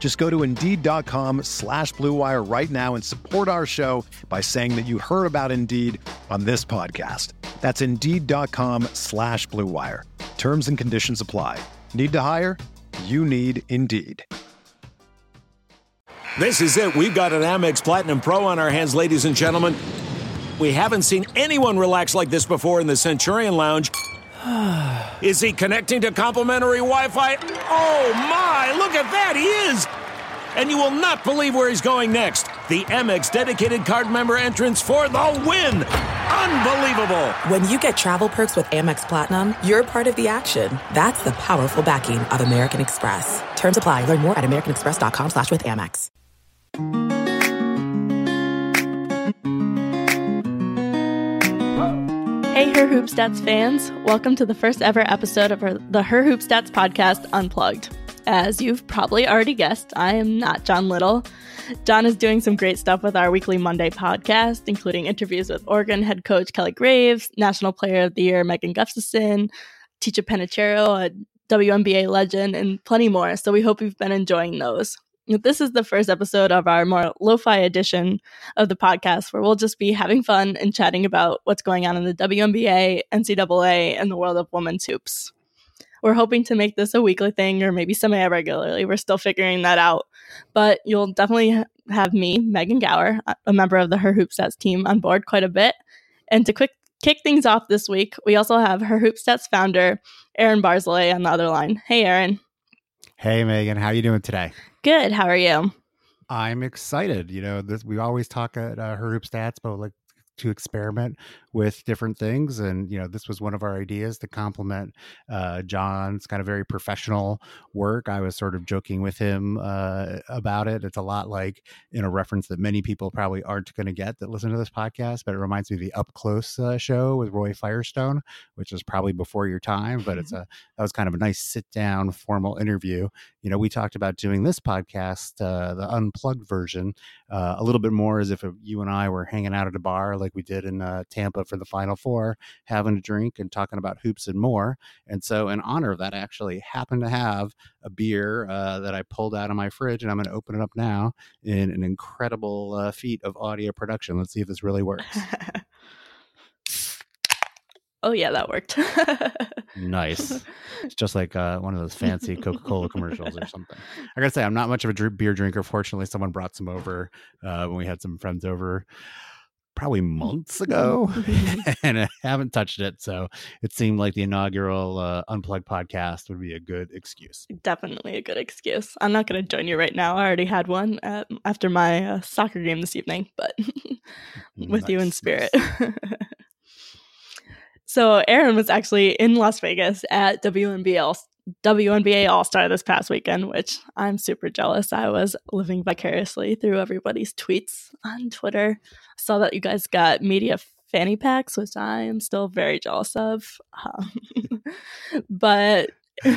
Just go to Indeed.com slash BlueWire right now and support our show by saying that you heard about Indeed on this podcast. That's Indeed.com slash BlueWire. Terms and conditions apply. Need to hire? You need Indeed. This is it. We've got an Amex Platinum Pro on our hands, ladies and gentlemen. We haven't seen anyone relax like this before in the Centurion Lounge. Is he connecting to complimentary Wi Fi? Oh my, look at that, he is! And you will not believe where he's going next. The Amex dedicated card member entrance for the win! Unbelievable! When you get travel perks with Amex Platinum, you're part of the action. That's the powerful backing of American Express. Terms apply. Learn more at americanexpress.com slash with Amex. Hey, Her Hoop Stats fans. Welcome to the first ever episode of the Her Hoop Stats podcast, Unplugged. As you've probably already guessed, I am not John Little. John is doing some great stuff with our weekly Monday podcast, including interviews with Oregon head coach Kelly Graves, National Player of the Year Megan Gustafson, Ticha Penicheiro, a WNBA legend, and plenty more. So we hope you've been enjoying those. This is the first episode of our more lo fi edition of the podcast where we'll just be having fun and chatting about what's going on in the WNBA, NCAA, and the world of women's hoops. We're hoping to make this a weekly thing or maybe semi regularly. We're still figuring that out. But you'll definitely have me, Megan Gauer, a member of the Her Hoop Stats team, on board quite a bit. And to quick kick things off this week, we also have Her Hoop Stats founder, Aaron Barzilai, on the other line. Hey, Aaron. Hey, Megan. How are you doing today? Good. How are you? I'm excited. You know, this, we always talk at uh, Her Hoop Stats about like to experiment with different things and you know this was one of our ideas to complement uh, john's kind of very professional work i was sort of joking with him uh, about it it's a lot like in a reference that many people probably aren't going to get that listen to this podcast but it reminds me of the up close uh, show with roy firestone which is probably before your time but it's mm-hmm. a that was kind of a nice sit down formal interview you know we talked about doing this podcast uh, the unplugged version uh, a little bit more as if you and i were hanging out at a bar like we did in uh, tampa for the Final Four, having a drink and talking about hoops and more. And so, in honor of that, I actually happen to have a beer uh, that I pulled out of my fridge, and I'm going to open it up now in an incredible uh, feat of audio production. Let's see if this really works. Oh yeah, that worked. nice. It's just like uh, one of those fancy Coca-Cola commercials or something. I gotta say, I'm not much of a beer drinker. Fortunately, someone brought some over uh, when we had some friends over probably months ago and I haven't touched it. So it seemed like the inaugural uh, Unplugged podcast would be a good excuse. Definitely a good excuse. I'm not going to join you right now. I already had one uh, after my uh, soccer game this evening, but with nice. you in spirit. So Aaron was actually in Las Vegas at WNBL WNBA All Star this past weekend, which I'm super jealous. I was living vicariously through everybody's tweets on Twitter. Saw that you guys got media fanny packs, which I am still very jealous of. Um, but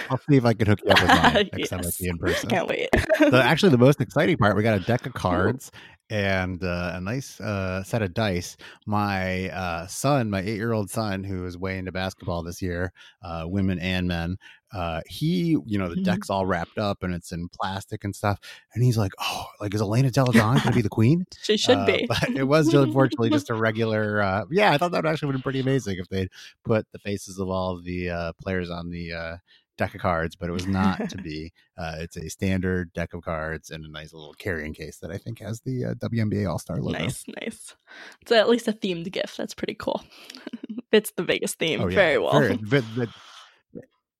I'll see if I can hook you up with mine next yes. time I see you in person. Can't wait. so actually, the most exciting part, we got a deck of cards and uh, a nice uh, set of dice. My uh, son, my eight-year-old son, who is way into basketball this year, uh, women and men, uh, he, you know, the mm-hmm. deck's all wrapped up and it's in plastic and stuff, and he's like, "Oh, like is Elena Delle Donne going to be the queen?" she should uh, be. But it was unfortunately just a regular. yeah, I thought that would actually been pretty amazing if they'd put the faces of all the players on the deck of cards, but it was not to be. Uh, it's a standard deck of cards and a nice little carrying case that I think has the uh, WNBA All Star logo. Nice, nice. It's at least a themed gift. That's pretty cool. fits the Vegas theme Oh yeah, very well. very, but, but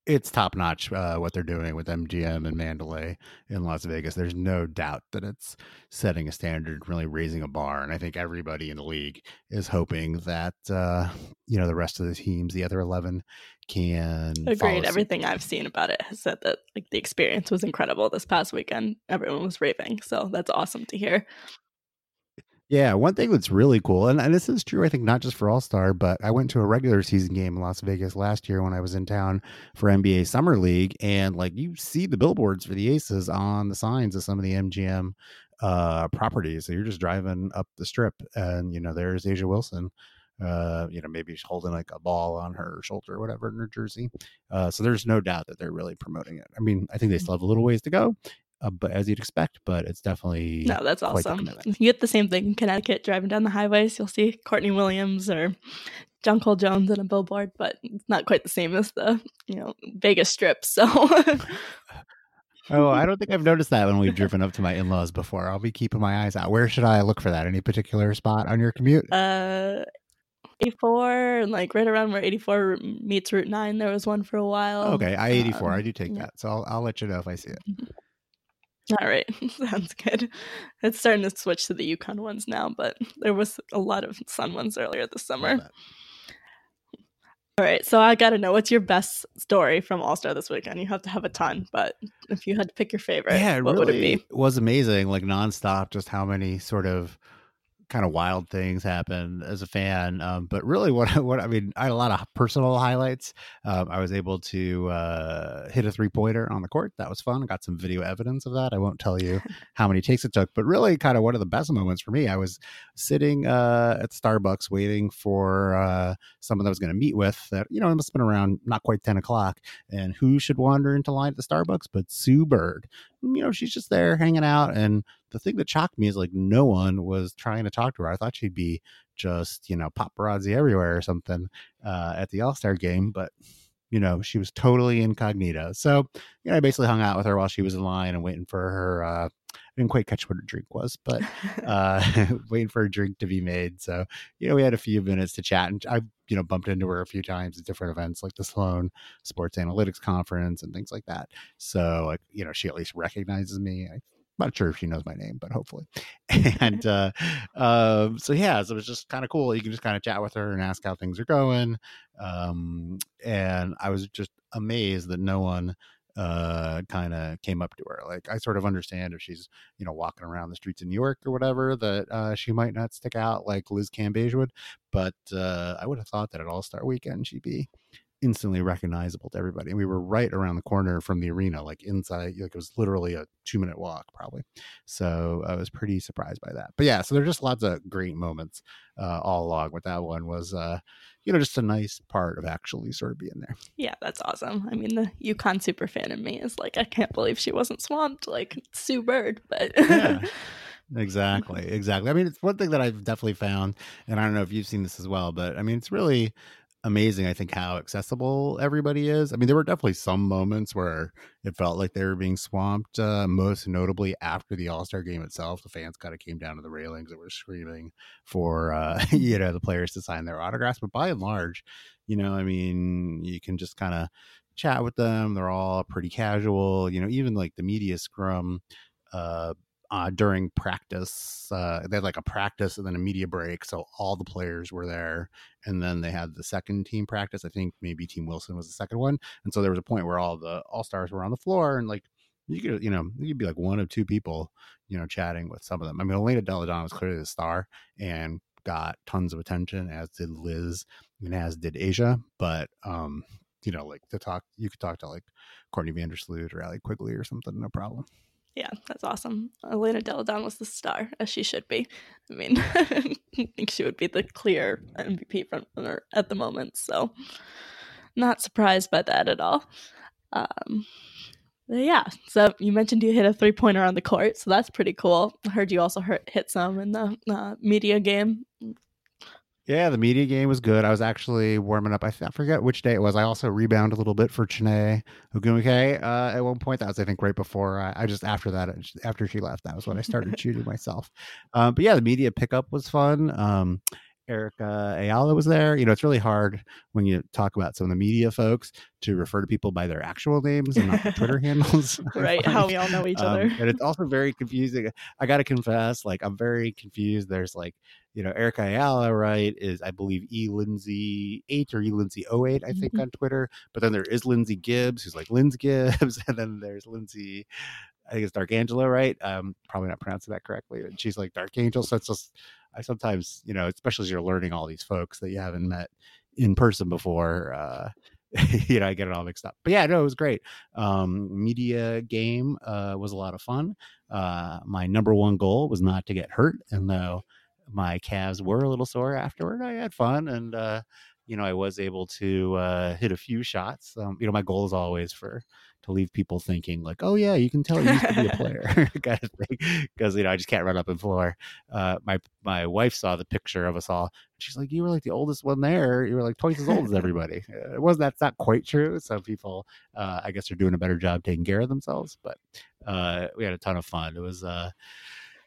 it's top notch uh, what they're doing with MGM and Mandalay in Las Vegas. There's no doubt that it's setting a standard, really raising a bar, and I think everybody in the league is hoping that uh, you know the rest of the teams, the other eleven, can Agreed. Everything I've seen about it has said that like the experience was incredible this past weekend. Everyone was raving, so that's awesome to hear. Yeah, one thing that's really cool, and, and this is true, I think, not just for All Star, but I went to a regular season game in Las Vegas last year when I was in town for NBA Summer League, and like you see the billboards for the Aces on the signs of some of the MGM uh, properties. So you're just driving up the strip, and you know there's A'ja Wilson. Uh, you know, maybe she's holding like a ball on her shoulder or whatever in her jersey. Uh, so there's no doubt that they're really promoting it. I mean, I think they still have a little ways to go, uh, but as you'd expect, but it's definitely No, that's awesome. You get the same thing in Connecticut driving down the highways. You'll see Courtney Williams or Jonquel Jones on a billboard, but it's not quite the same as the you know Vegas Strip. So Oh, I don't think I've noticed that when we've driven up to my in-laws before. I'll be keeping my eyes out. Where should I look for that? Any particular spot on your commute? uh 84 and like right around where 84 meets Route 9 there was one for a while. okay, I eighty four. Um, I do take yeah. that, so I'll, I'll let you know if I see it. All right, sounds good. It's starting to switch to the UConn ones now, but there was a lot of Sun ones earlier this summer. All right, so I got to know what's your best story from All Star this weekend. You have to have a ton, but if you had to pick your favorite, Yeah, it what really would it be? It was amazing, like nonstop. Just how many sort of kind of wild things happen as a fan. Um, but really, what what I mean, I had a lot of personal highlights. Um, I was able to uh, hit a three pointer on the court. That was fun. I got some video evidence of that. I won't tell you how many takes it took, but really, kind of one of the best moments for me. I was sitting uh, at Starbucks waiting for uh, someone that I was going to meet with. That you know, it must have been around not quite ten o'clock. And who should wander into line at the Starbucks but Sue Bird? You know, she's just there hanging out and the thing that shocked me is like no one was trying to talk to her. I thought she'd be just, you know, paparazzi everywhere or something uh, at the All Star game, but you know, she was totally incognito. So, you know, I basically hung out with her while she was in line and waiting for her. Uh, I didn't quite catch what her drink was, but uh, waiting for a drink to be made. So, you know, we had a few minutes to chat and I, you know, bumped into her a few times at different events like the Sloan Sports Analytics Conference and things like that. So, like, you know, she at least recognizes me. I am not sure if she knows my name, but hopefully. And uh, um, so yeah, so it was just kind of cool. You can just kind of chat with her and ask how things are going. Um, and I was just amazed that no one uh kind of came up to her like i sort of understand if she's you know walking around the streets of new york or whatever that uh she might not stick out like liz cambage would but uh i would have thought that at all-star weekend she'd be instantly recognizable to everybody. And we were right around the corner from the arena, like inside, like it was literally a two minute walk, probably. So I was pretty surprised by that. But yeah, so there's just lots of great moments uh, all along. But that one was, uh, you know, just a nice part of actually sort of being there. Yeah, that's awesome. I mean, the UConn super fan in me is like, I can't believe she wasn't swamped like Sue Bird, but Yeah. Exactly, exactly. I mean, it's one thing that I've definitely found, and I don't know if you've seen this as well, but I mean, it's really amazing, I think, how accessible everybody is. I mean, there were definitely some moments where it felt like they were being swamped, uh, most notably after the All Star game itself. The fans kind of came down to the railings and were screaming for, uh, you know, the players to sign their autographs. But by and large, you know, I mean, you can just kind of chat with them. They're all pretty casual, you know, even like the media scrum. Uh, uh, during practice. Uh, they had like a practice and then a media break. So all the players were there. And then they had the second team practice. I think maybe Team Wilson was the second one. And so there was a point where all the all stars were on the floor and like, you could, you know, you could be like one of two people, you know, chatting with some of them. I mean, Elena Delle Donne was clearly the star and got tons of attention, as did Liz and as did A'ja. But, um, you know, like to talk, you could talk to like Courtney Vandersloot or Allie Quigley or something, no problem. Yeah, that's awesome. Elena Delle Donne was the star, as she should be. I mean, I think she would be the clear MVP frontrunner at the moment. So, not surprised by that at all. Um, yeah, so you mentioned you hit a three pointer on the court, so that's pretty cool. I heard you also hit some in the uh, media game. Yeah, the media game was good. I was actually warming up. I, I forget which day it was. I also rebounded a little bit for Chiney Ogwumike uh, at one point. That was, I think, right before I, I just after that, after she left, that was when I started shooting myself. Um, but yeah, the media pickup was fun. Um, Erica Ayala was there. You know, it's really hard when you talk about some of the media folks to refer to people by their actual names and not Twitter handles. right. How we all know each um, other. And it's also very confusing. I got to confess, like, I'm very confused. There's like, you know, Erica Ayala, right, is I believe E Lindsay 8 or E Lindsay 08, I think, mm-hmm. on Twitter. But then there is Lindsay Gibbs, who's like Lindsay Gibbs. And then there's Lindsay I think it's D'Arcangelo, right? Um, probably not pronouncing that correctly. And she's like Dark Angel. So it's just, I sometimes, you know, especially as you're learning all these folks that you haven't met in person before, uh, you know, I get it all mixed up. But yeah, no, it was great. Um, media game uh, was a lot of fun. Uh, my number one goal was not to get hurt. And though my calves were a little sore afterward, I had fun. And, uh, you know, I was able to uh, hit a few shots. Um, you know, my goal is always for to leave people thinking like, oh yeah, you can tell he used to be a player kind of thing. Because you know, I just can't run up and floor. Uh, my my wife saw the picture of us all. She's like, you were like the oldest one there. You were like twice as old as everybody. Uh, it wasn't that's not quite true. Some people, uh, I guess, are doing a better job taking care of themselves. But uh, we had a ton of fun. It was.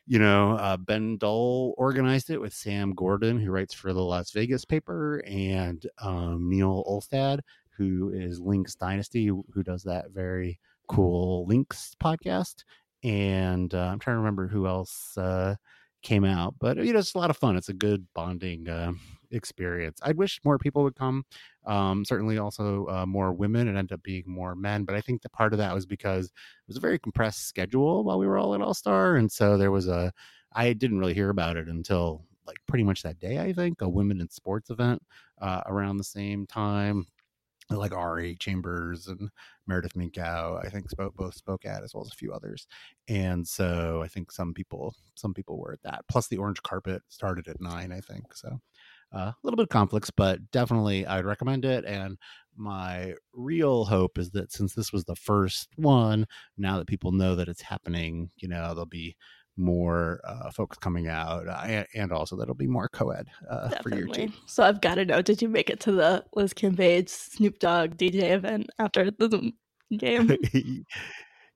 You know, uh, Ben Dull organized it with Sam Gordon, who writes for the Las Vegas paper, and um, Neil Olstad, who is Lynx Dynasty, who, does that very cool Lynx podcast. And uh, I'm trying to remember who else uh, came out, but you know, it's a lot of fun. It's a good bonding uh, experience. I wish more people would come. Um, certainly, also uh, more women. It ended up being more men, but I think the part of that was because it was a very compressed schedule while we were all at All Star, and so there was a. I didn't really hear about it until like pretty much that day. I think a women in sports event uh, around the same time like Ari Chambers and Meredith Minkow, I think spoke both spoke at as well as a few others. And so I think some people some people were at that. Plus the orange carpet started at nine, I think. So uh, a little bit of conflicts, but definitely I'd recommend it. And my real hope is that since this was the first one, now that people know that it's happening, you know, there'll be more uh, folks coming out, uh, and, and, also that'll be more co-ed uh, for your team. So I've got to know: Did you make it to the Liz Cambage Snoop Dogg DJ event after the game?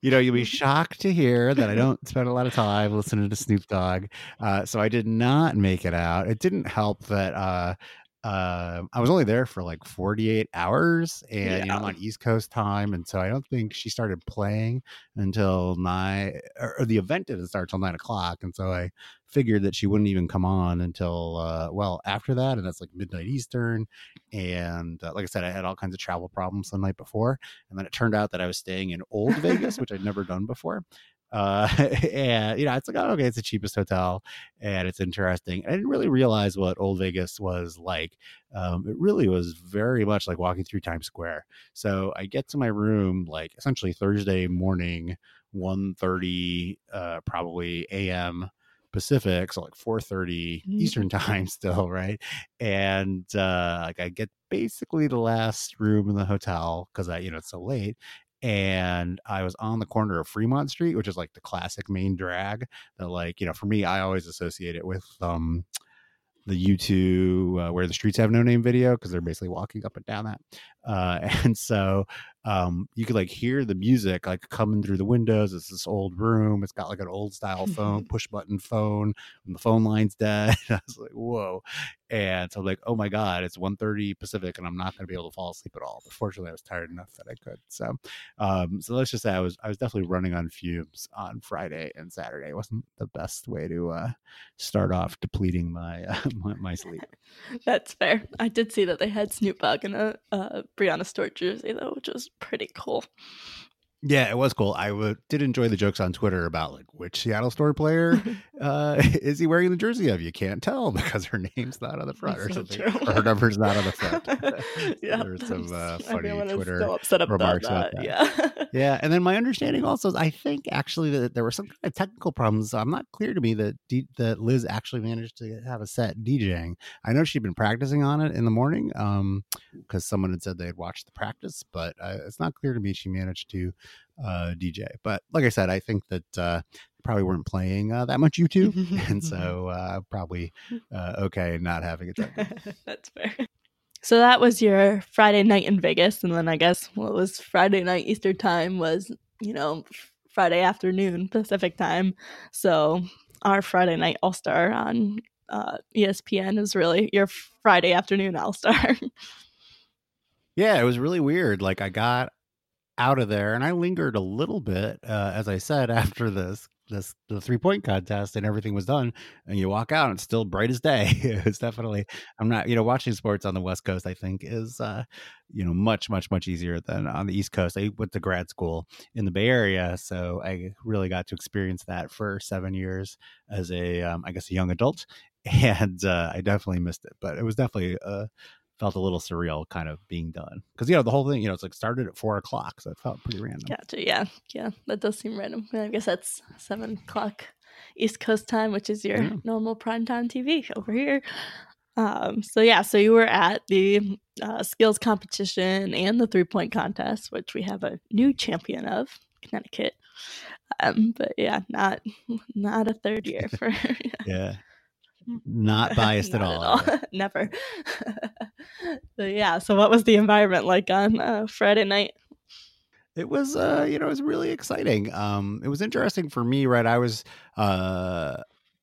you know, you'll be shocked to hear that I don't spend a lot of time listening to Snoop Dogg. Uh, so I did not make it out. It didn't help that uh, uh, I was only there for like 48 hours and yeah. you know, I'm on East Coast time. And so I don't think she started playing until nine, or, or the event didn't start till nine o'clock. And so I figured that she wouldn't even come on until, uh, well, after that. And that's like midnight Eastern. And uh, like I said, I had all kinds of travel problems the night before. And then it turned out that I was staying in Old Vegas, which I'd never done before. Uh, and you know, it's like, oh, okay, it's the cheapest hotel and it's interesting. I didn't really realize what Old Vegas was like. Um, it really was very much like walking through Times Square. So I get to my room like essentially Thursday morning, 1.30, uh, probably AM Pacific, so like 4:30 mm-hmm. Eastern time still, right? And uh like I get basically the last room in the hotel because I, you know, it's so late and I was on the corner of Fremont Street, which is like the classic main drag that, like, you know, for me, I always associate it with um, the U2 uh, where the streets have no name video because they're basically walking up and down that. Uh, and so um, you could like hear the music like coming through the windows. It's this old room. It's got like an old style phone, push button phone, and the phone line's dead. I was like, whoa. And so I'm like, oh my God, it's 1.30 Pacific and I'm not gonna be able to fall asleep at all. But fortunately I was tired enough that I could. So um, so let's just say I was I was definitely running on fumes on Friday and Saturday. It wasn't the best way to uh, start off depleting my, uh, my, my sleep. That's fair. I did see that they had Snoop Dogg in a uh, Breanna Stewart jersey though, which was pretty cool. Yeah, it was cool. I w- did enjoy the jokes on Twitter about like which Seattle store player uh, is he wearing the jersey of? You can't tell because her name's not on the front or something, true. or her number's not on the front. yeah, there's some uh, funny Twitter remarks about that. Yeah, yeah. And then my understanding also is I think actually that there were some kind of technical problems. I'm not clear to me that D- that Liz actually managed to have a set DJing. I know she'd been practicing on it in the morning because um, someone had said they had watched the practice, but uh, it's not clear to me she managed to uh, DJ. But like I said, I think that uh, probably weren't playing uh, that much U2, and so uh, probably uh, okay not having it. That's fair. So that was your Friday night in Vegas, and then I guess what was Friday night Easter time was you know Friday afternoon Pacific time. So our Friday night All Star on uh, ESPN is really your Friday afternoon All Star. yeah, it was really weird. Like I got out of there and I lingered a little bit, uh, as I said, after this this the three point contest and everything was done and you walk out and it's still bright as day. It's definitely i'm not you know watching sports on the west coast i think is uh you know much much much easier than on the east coast. I went to grad school in the bay area so i really got to experience that for seven years as a um, I guess a young adult and uh, i definitely missed it but it was definitely uh felt a little surreal kind of being done. Because you know the whole thing you know it's like started at four o'clock so it felt pretty random. Gotcha yeah yeah that does seem random. I guess that's seven o'clock east coast time which is your yeah. normal prime time tv over here. Um so yeah so you were at the uh, skills competition and the three point contest which we have a new champion of connecticut. Um but yeah not not a third year for yeah not biased Not at all. At all. Never. so, yeah. So, what was the environment like on uh, Friday night? It was, uh, you know, it was really exciting. Um, it was interesting for me, right? I was uh,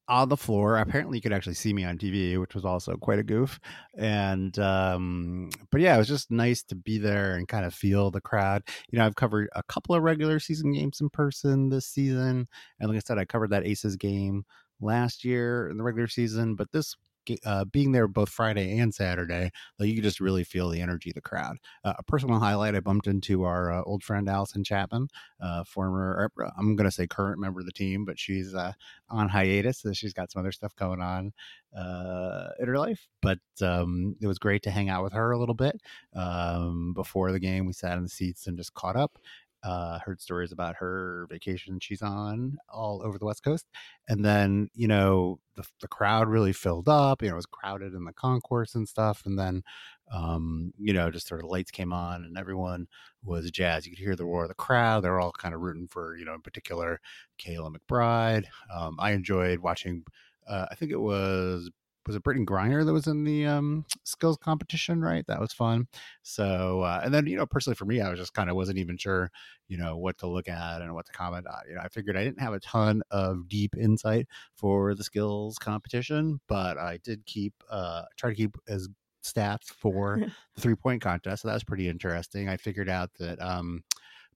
on the floor. Apparently, you could actually see me on TV, which was also quite a goof. And, um, but yeah, it was just nice to be there and kind of feel the crowd. You know, I've covered a couple of regular season games in person this season. And like I said, I covered that Aces game last year in the regular season, but this uh, being there both Friday and Saturday, like you could just really feel the energy of the crowd. Uh, a personal highlight: I bumped into our uh, old friend Allison Chapman, uh, former, uh, I'm going to say current member of the team, but she's uh, on hiatus, so she's got some other stuff going on in her life. But um, it was great to hang out with her a little bit um, before the game. We sat in the seats and just caught up uh, heard stories about her vacation she's on all over the West Coast. And then, you know, the, the crowd really filled up, you know, it was crowded in the concourse and stuff. And then, um, you know, just sort of lights came on and everyone was jazz. You could hear the roar of the crowd. They're all kind of rooting for, you know, in particular, Kayla McBride. Um, I enjoyed watching, uh, I think it was was it Brittney Griner that was in the um, skills competition, right? That was fun. So, uh, and then you know, personally for me, I was just kind of wasn't even sure, you know, what to look at and what to comment on. You know, I figured I didn't have a ton of deep insight for the skills competition, but I did keep uh, try to keep as stats for the three point contest. So that was pretty interesting. I figured out that um,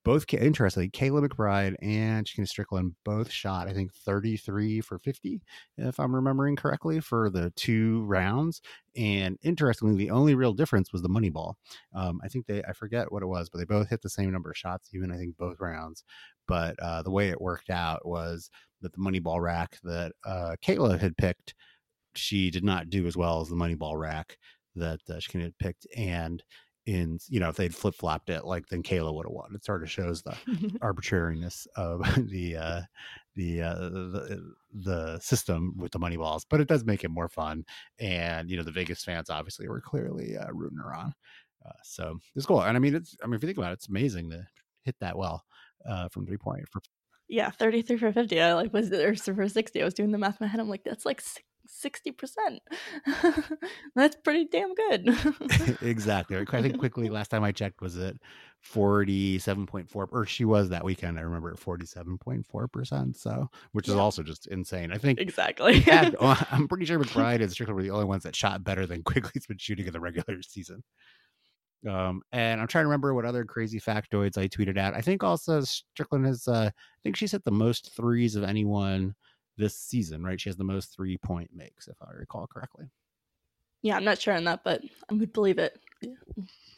both interestingly, Kayla McBride and Shekinna Stricklen both shot, I think, 33 for 50, if I'm remembering correctly, for the two rounds. And interestingly, the only real difference was the money ball. Um, I think they, I forget what it was, but they both hit the same number of shots, even I think both rounds. But uh, the way it worked out was that the money ball rack that uh, Kayla had picked, she did not do as well as the money ball rack that uh, had picked. And in you know if they'd flip flopped it like then Kayla would have won. It sort of shows the arbitrariness of the uh, the, uh, the the system with the money balls, but it does make it more fun. And you know the Vegas fans obviously were clearly uh, rooting her on. Uh, so it's cool, and I mean it's I mean if you think about it, it's amazing to hit that well uh, from three point. For- yeah, thirty three for fifty. I like was there for sixty. I was doing the math in my head. I'm like that's like 60%. That's pretty damn good. exactly. I think quickly last time I checked was it 47.4 or she was that weekend. I remember at 47.4%. So, which is also just insane. I think exactly. had, I'm pretty sure McBride and Stricklen were the only ones that shot better than Quigley's been shooting in the regular season. Um, and I'm trying to remember what other crazy factoids I tweeted out. I think also Stricklen has, uh, I think she's hit the most threes of anyone this season, right? She has the most three point makes, if I recall correctly. Yeah, I'm not sure on that, but I would believe it.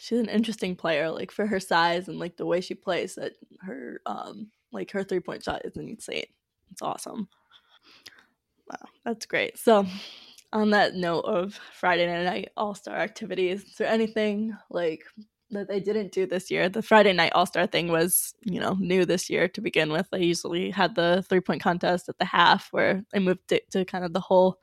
She's an interesting player, like for her size and like the way she plays. That her um like her three point shot is insane. It's awesome. Wow, that's great. So, on that note of Friday night All Star activities, is there anything like that they didn't do this year. The Friday night All Star thing was, you know, new this year to begin with. They usually had the three point contest at the half where they moved it to kind of the whole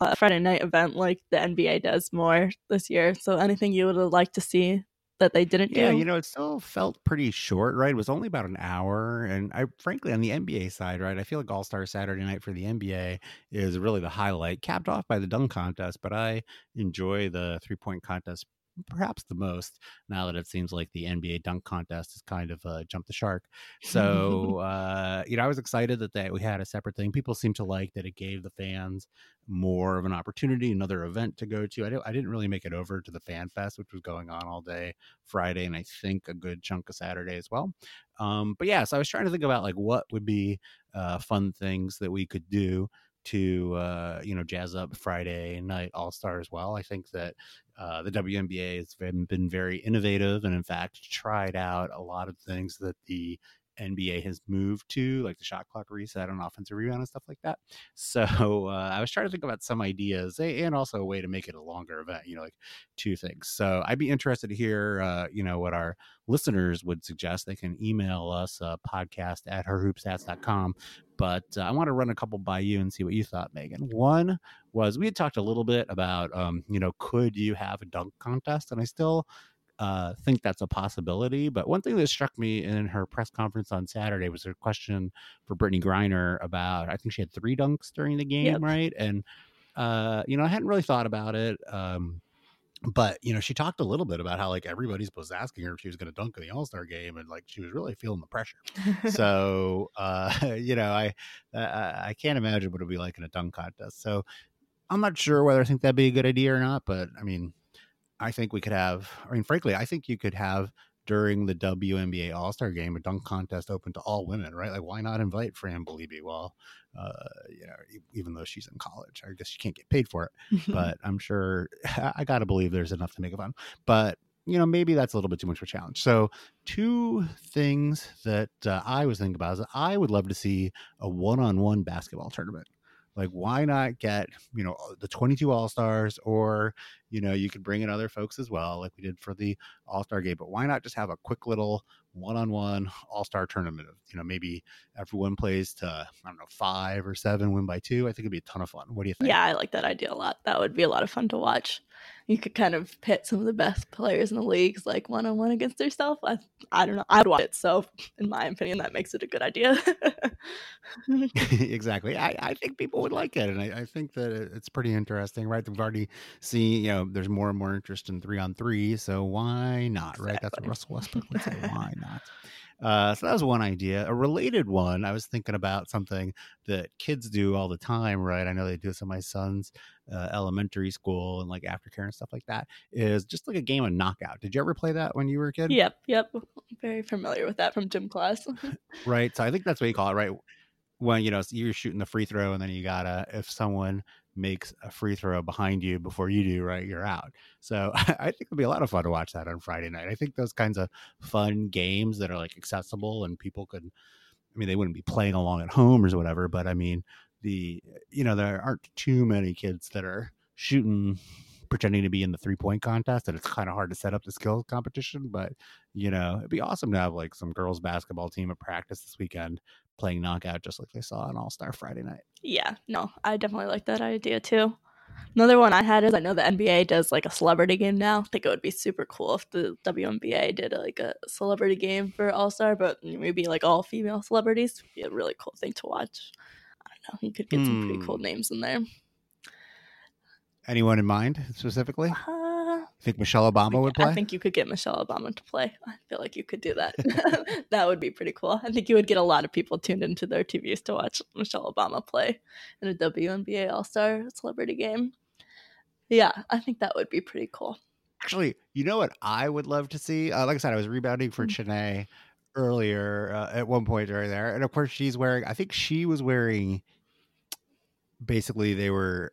uh, Friday night event like the NBA does more this year. So anything you would have liked to see that they didn't yeah, do? you know, it still felt pretty short, right? It was only about an hour. And I, frankly, on the NBA side, right, I feel like All Star Saturday night for the NBA is really the highlight, capped off by the dunk contest. But I enjoy the three point contest perhaps the most now that it seems like the NBA dunk contest has kind of uh, jumped the shark. So, uh, you know, I was excited that, that we had a separate thing. People seem to like that it gave the fans more of an opportunity, another event to go to. I, didn't, I didn't really make it over to the Fan Fest, which was going on all day Friday, and I think a good chunk of Saturday as well. Um, but yeah, so I was trying to think about like what would be uh, fun things that we could do to uh, you know jazz up Friday night All Star as well. I think that uh, the WNBA has been, been very innovative and in fact tried out a lot of things that the NBA has moved to, like the shot clock reset on offensive rebound and stuff like that. So uh, I was trying to think about some ideas and also a way to make it a longer event, you know, like two things. So I'd be interested to hear, uh, you know, what our listeners would suggest. They can email us uh, podcast at herhoopstats.com. But uh, I want to run a couple by you and see what you thought, Megan. One was we had talked a little bit about, um, you know, could you have a dunk contest? And I still uh, think that's a possibility. But one thing that struck me in her press conference on Saturday was her question for Brittney Griner about I think she had three dunks during the game, yep. right? And uh, you know, I hadn't really thought about it. Um, but you know, she talked a little bit about how like everybody's was asking her if she was going to dunk in the All Star game, and like she was really feeling the pressure. so uh, you know, I, I I can't imagine what it'd be like in a dunk contest. So I'm not sure whether I think that'd be a good idea or not. But I mean, I think we could have. I mean, frankly, I think you could have during the WNBA All Star Game a dunk contest open to all women, right? Like, why not invite Fran Belibi? Well, uh, you know, even though she's in college, I guess she can't get paid for it, but I'm sure I got to believe there's enough to make it fun. But you know, maybe that's a little bit too much of a challenge. So, two things that uh, I was thinking about is I would love to see a one-on-one basketball tournament. Like, why not get, you know, uh, the 22 All Stars, or, you know, you could bring in other folks as well, like we did for the All Star game. But why not just have a quick little one on one All Star tournament? You know, maybe everyone plays to, I don't know, five or seven, win by two. I think it'd be a ton of fun. What do you think? Yeah, I like that idea a lot. That would be a lot of fun to watch you could kind of pit some of the best players in the leagues like one on one against yourself. I I don't know. I'd watch it. So in my opinion, that makes it a good idea. exactly. I, I think people would like it, and I, I think that it's pretty interesting, right? We've already seen, you know, there's more and more interest in three on three, so why not, exactly. right? That's what Russell Westbrook would say. Why not? Uh, so that was one idea. A related one, I was thinking about something that kids do all the time, right? I know they do this in my son's uh, elementary school and like aftercare and stuff like that. Is just like a game of knockout. Did you ever play that when you were a kid? Yep, yep. Very familiar with that from gym class. right. So I think that's what you call it, right? When you know you're shooting the free throw, and then you gotta if someone makes a free throw behind you before you do, right, you're out. So I think it'd be a lot of fun to watch that on Friday night. I think those kinds of fun games that are like accessible and people could, I mean, they wouldn't be playing along at home or whatever, but I mean, the, you know, there aren't too many kids that are shooting pretending to be in the three point contest and it's kind of hard to set up the skill competition but you know it'd be awesome to have like some girls basketball team at practice this weekend playing knockout just like they saw on All Star Friday night. Yeah, no, I definitely like that idea too. Another one I had is I know the NBA does like a celebrity game now. I think it would be super cool if the WNBA did like a celebrity game for All Star, but maybe like all female celebrities. It'd be a really cool thing to watch. I don't know. You could get some pretty cool hmm. names in there. Anyone in mind specifically? Uh, think Michelle Obama would play? I think you could get Michelle Obama to play. I feel like you could do that. that would be pretty cool. I think you would get a lot of people tuned into their TVs to watch Michelle Obama play in a WNBA All Star celebrity game. Yeah, I think that would be pretty cool. Actually, you know what I would love to see? Uh, like I said, I was rebounding for mm-hmm. Chiney earlier uh, at one point during there. And of course, she's wearing, I think she was wearing basically, they were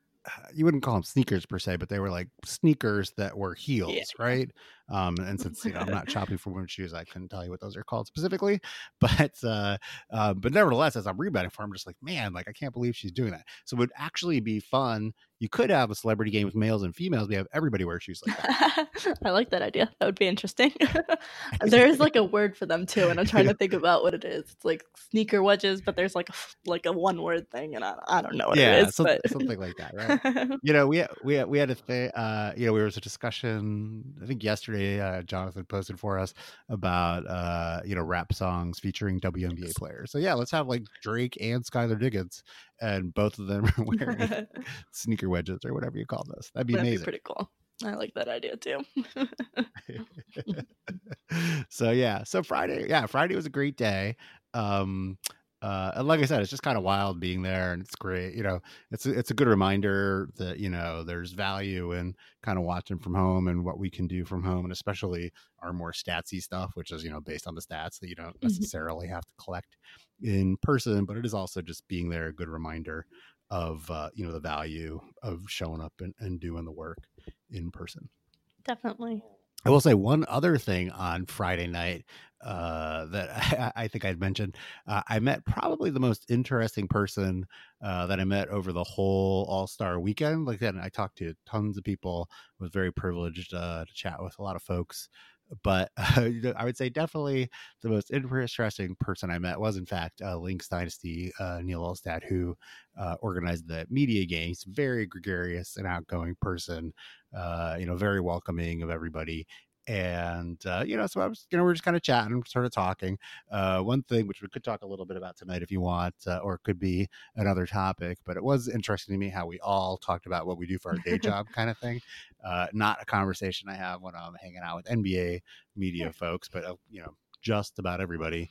you wouldn't call them sneakers per se, but they were like sneakers that were heels, yeah. right? Um, and since you know I'm not shopping for women's shoes, I couldn't tell you what those are called specifically. But uh, uh, but nevertheless, as I'm rebounding for, I'm just like, man, like I can't believe she's doing that. So it would actually be fun. You could have a celebrity game with males and females. We have everybody wear shoes like that. I like that idea. That would be interesting. there is like a word for them too, and I'm trying to think about what it is. It's like sneaker wedges, but there's like a, like a one word thing, and I, I don't know what yeah, it is. Some, but... something like that, right? you know, we we we had a thing. uh, you know, there was a discussion. I think yesterday yesterday uh, Jonathan posted for us about uh, you know rap songs featuring WNBA players. So yeah, let's have like Drake and Skylar Diggins, and both of them are wearing sneaker wedges or whatever you call this. That'd be That'd amazing. Be pretty cool. I like that idea too. so yeah, so Friday, yeah, Friday was a great day. Um, uh, and like I said, it's just kind of wild being there, and it's great. You know, it's a, it's a good reminder that you know there's value in kind of watching from home and what we can do from home, and especially our more statsy stuff, which is you know based on the stats that you don't Mhm. necessarily have to collect in person, but it is also just being there a good reminder of uh, you know the value of showing up and, and doing the work in person. Definitely. I will say one other thing on Friday night uh, that I, I think I'd mentioned. Uh, I met probably the most interesting person uh, that I met over the whole All Star weekend. Like that, I talked to tons of people. Was very privileged uh, to chat with a lot of folks. But I would say definitely the most interesting person I met was, in fact, uh, Lynx Dynasty uh, Neil Olstad, who organized the media game. He's very gregarious and outgoing person you know, very welcoming of everybody. And uh, you know, so I was, you know, we are just kind of chatting, sort of talking. Uh, one thing which we could talk a little bit about tonight, if you want, uh, or it could be another topic. But it was interesting to me how we all talked about what we do for our day job, kind of thing. Uh, not a conversation I have when I'm hanging out with NBA media folks, but uh, you know, just about everybody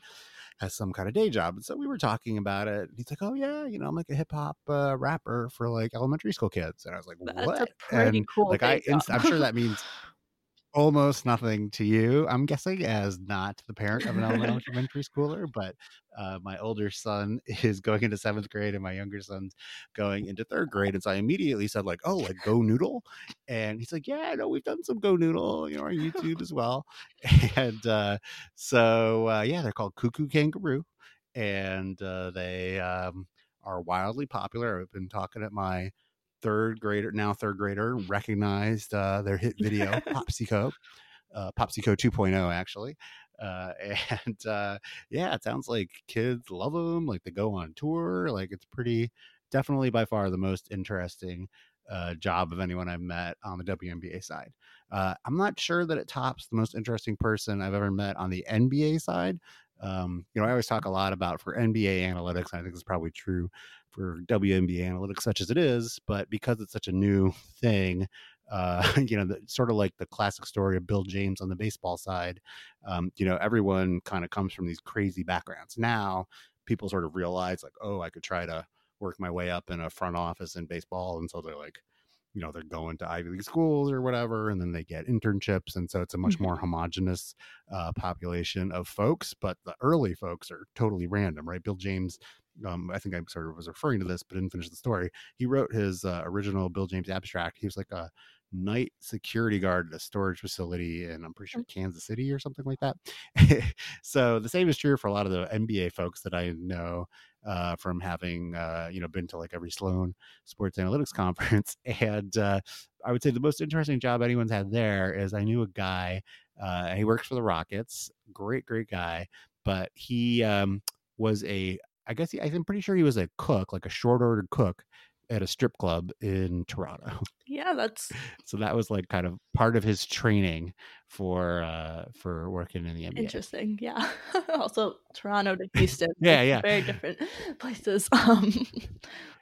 has some kind of day job. And so we were talking about it. And he's like, "Oh yeah, you know, I'm like a hip hop uh, rapper for like elementary school kids." And I was like, "What?" pretty and cool like I, inst- I'm sure that means almost nothing to you. I'm guessing as not the parent of an elementary schooler, but uh, my older son is going into seventh grade and my younger son's going into third grade. And so I immediately said like, "Oh, like GoNoodle," and he's like, "Yeah, no, we've done some GoNoodle, you know, on YouTube as well." And uh, so uh, yeah, they're called Koo Koo Kanga Roo, and uh, they um, are wildly popular. I've been talking at my third grader, now third grader, recognized uh, their hit video Popsico, uh, Popsico 2.0 actually. Uh, and uh, yeah, it sounds like kids love them. Like they go on tour. Like it's pretty, definitely by far the most interesting uh, job of anyone I've met on the WNBA side. Uh, I'm not sure that it tops the most interesting person I've ever met on the NBA side. Um, you know, I always talk a lot about for NBA analytics. And I think it's probably true for WNBA analytics, such as it is. But because it's such a new thing, uh, you know, the, sort of like the classic story of Bill James on the baseball side. Um, you know, everyone kind of comes from these crazy backgrounds. Now people sort of realize, like, oh, I could try to work my way up in a front office in baseball, and so they're like you know they're going to ivy league schools or whatever and then they get internships and so it's a much more homogenous uh, population of folks but the early folks are totally random right bill james um, i think i sort of was referring to this but didn't finish the story. He wrote his uh, original bill james abstract. He was like a night security guard at a storage facility in i'm pretty sure kansas city or something like that. So the same is true for a lot of the nba folks that i know uh, from having uh, you know been to like every Sloan Sports Analytics conference, and uh, I would say the most interesting job anyone's had there is I knew a guy. Uh, he works for the Rockets, great great guy, but he um, was a I guess he, I'm pretty sure he was a cook, like a short ordered cook at a strip club in Toronto. Yeah, that's So that was like kind of part of his training for uh for working in the NBA. interesting. Yeah. also, Toronto to Houston. Yeah, yeah. Very different places. Um,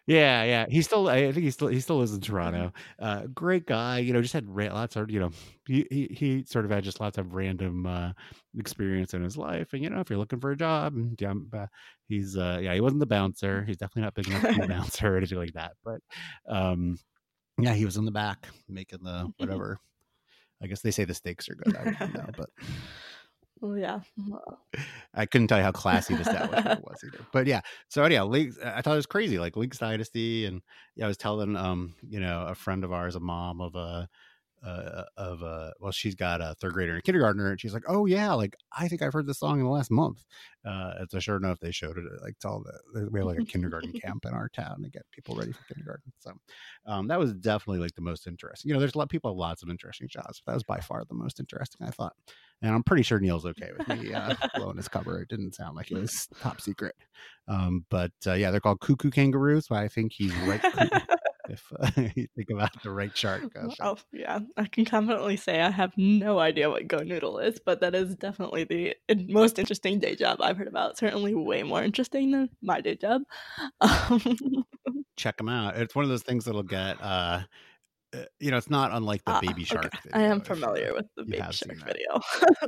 Yeah, yeah. He still, I think he still, he still lives in Mm-hmm. Toronto. Uh, great guy. You know, just had ra- lots of, you know, he, he he sort of had just lots of random uh, experience in his life. And you know, if you're looking for a job, yeah, uh, he's, uh, yeah, he wasn't the bouncer. He's definitely not big enough to be a bouncer or anything like that. But, um, yeah, he was in the back making the whatever. I guess they say the steaks are good. I don't know, but well, yeah. I couldn't tell you how classy the establishment was either. But yeah, so anyhow, Leagues, I thought it was crazy, like Lynx Dynasty, and yeah, I was telling um, you know, a friend of ours, a mom of a uh, of a well, she's got a third grader and a kindergartner, and she's like, "Oh yeah, like I think I've heard this song in the last month." Uh, so sure enough, they showed it like to all the we have like a kindergarten camp in our town to get people ready for kindergarten. So um, that was definitely like the most interesting. You know, there's a lot of people have lots of interesting jobs, but that was by far the most interesting I thought. And I'm pretty sure Neil's okay with me uh, blowing his cover. It didn't sound like it was top secret. Um, but uh, yeah, they're called Koo Koo Kanga Roos. So I think he's right. If uh, you think about the right chart. Oh, yeah. I can confidently say I have no idea what GoNoodle is, but that is definitely the most interesting day job I've heard about. Certainly way more interesting than my day job. Um, check them out. It's one of those things that'll get uh, you know, it's not unlike the Ah, Baby Shark. okay. Video, I am familiar uh, with the Baby Shark video.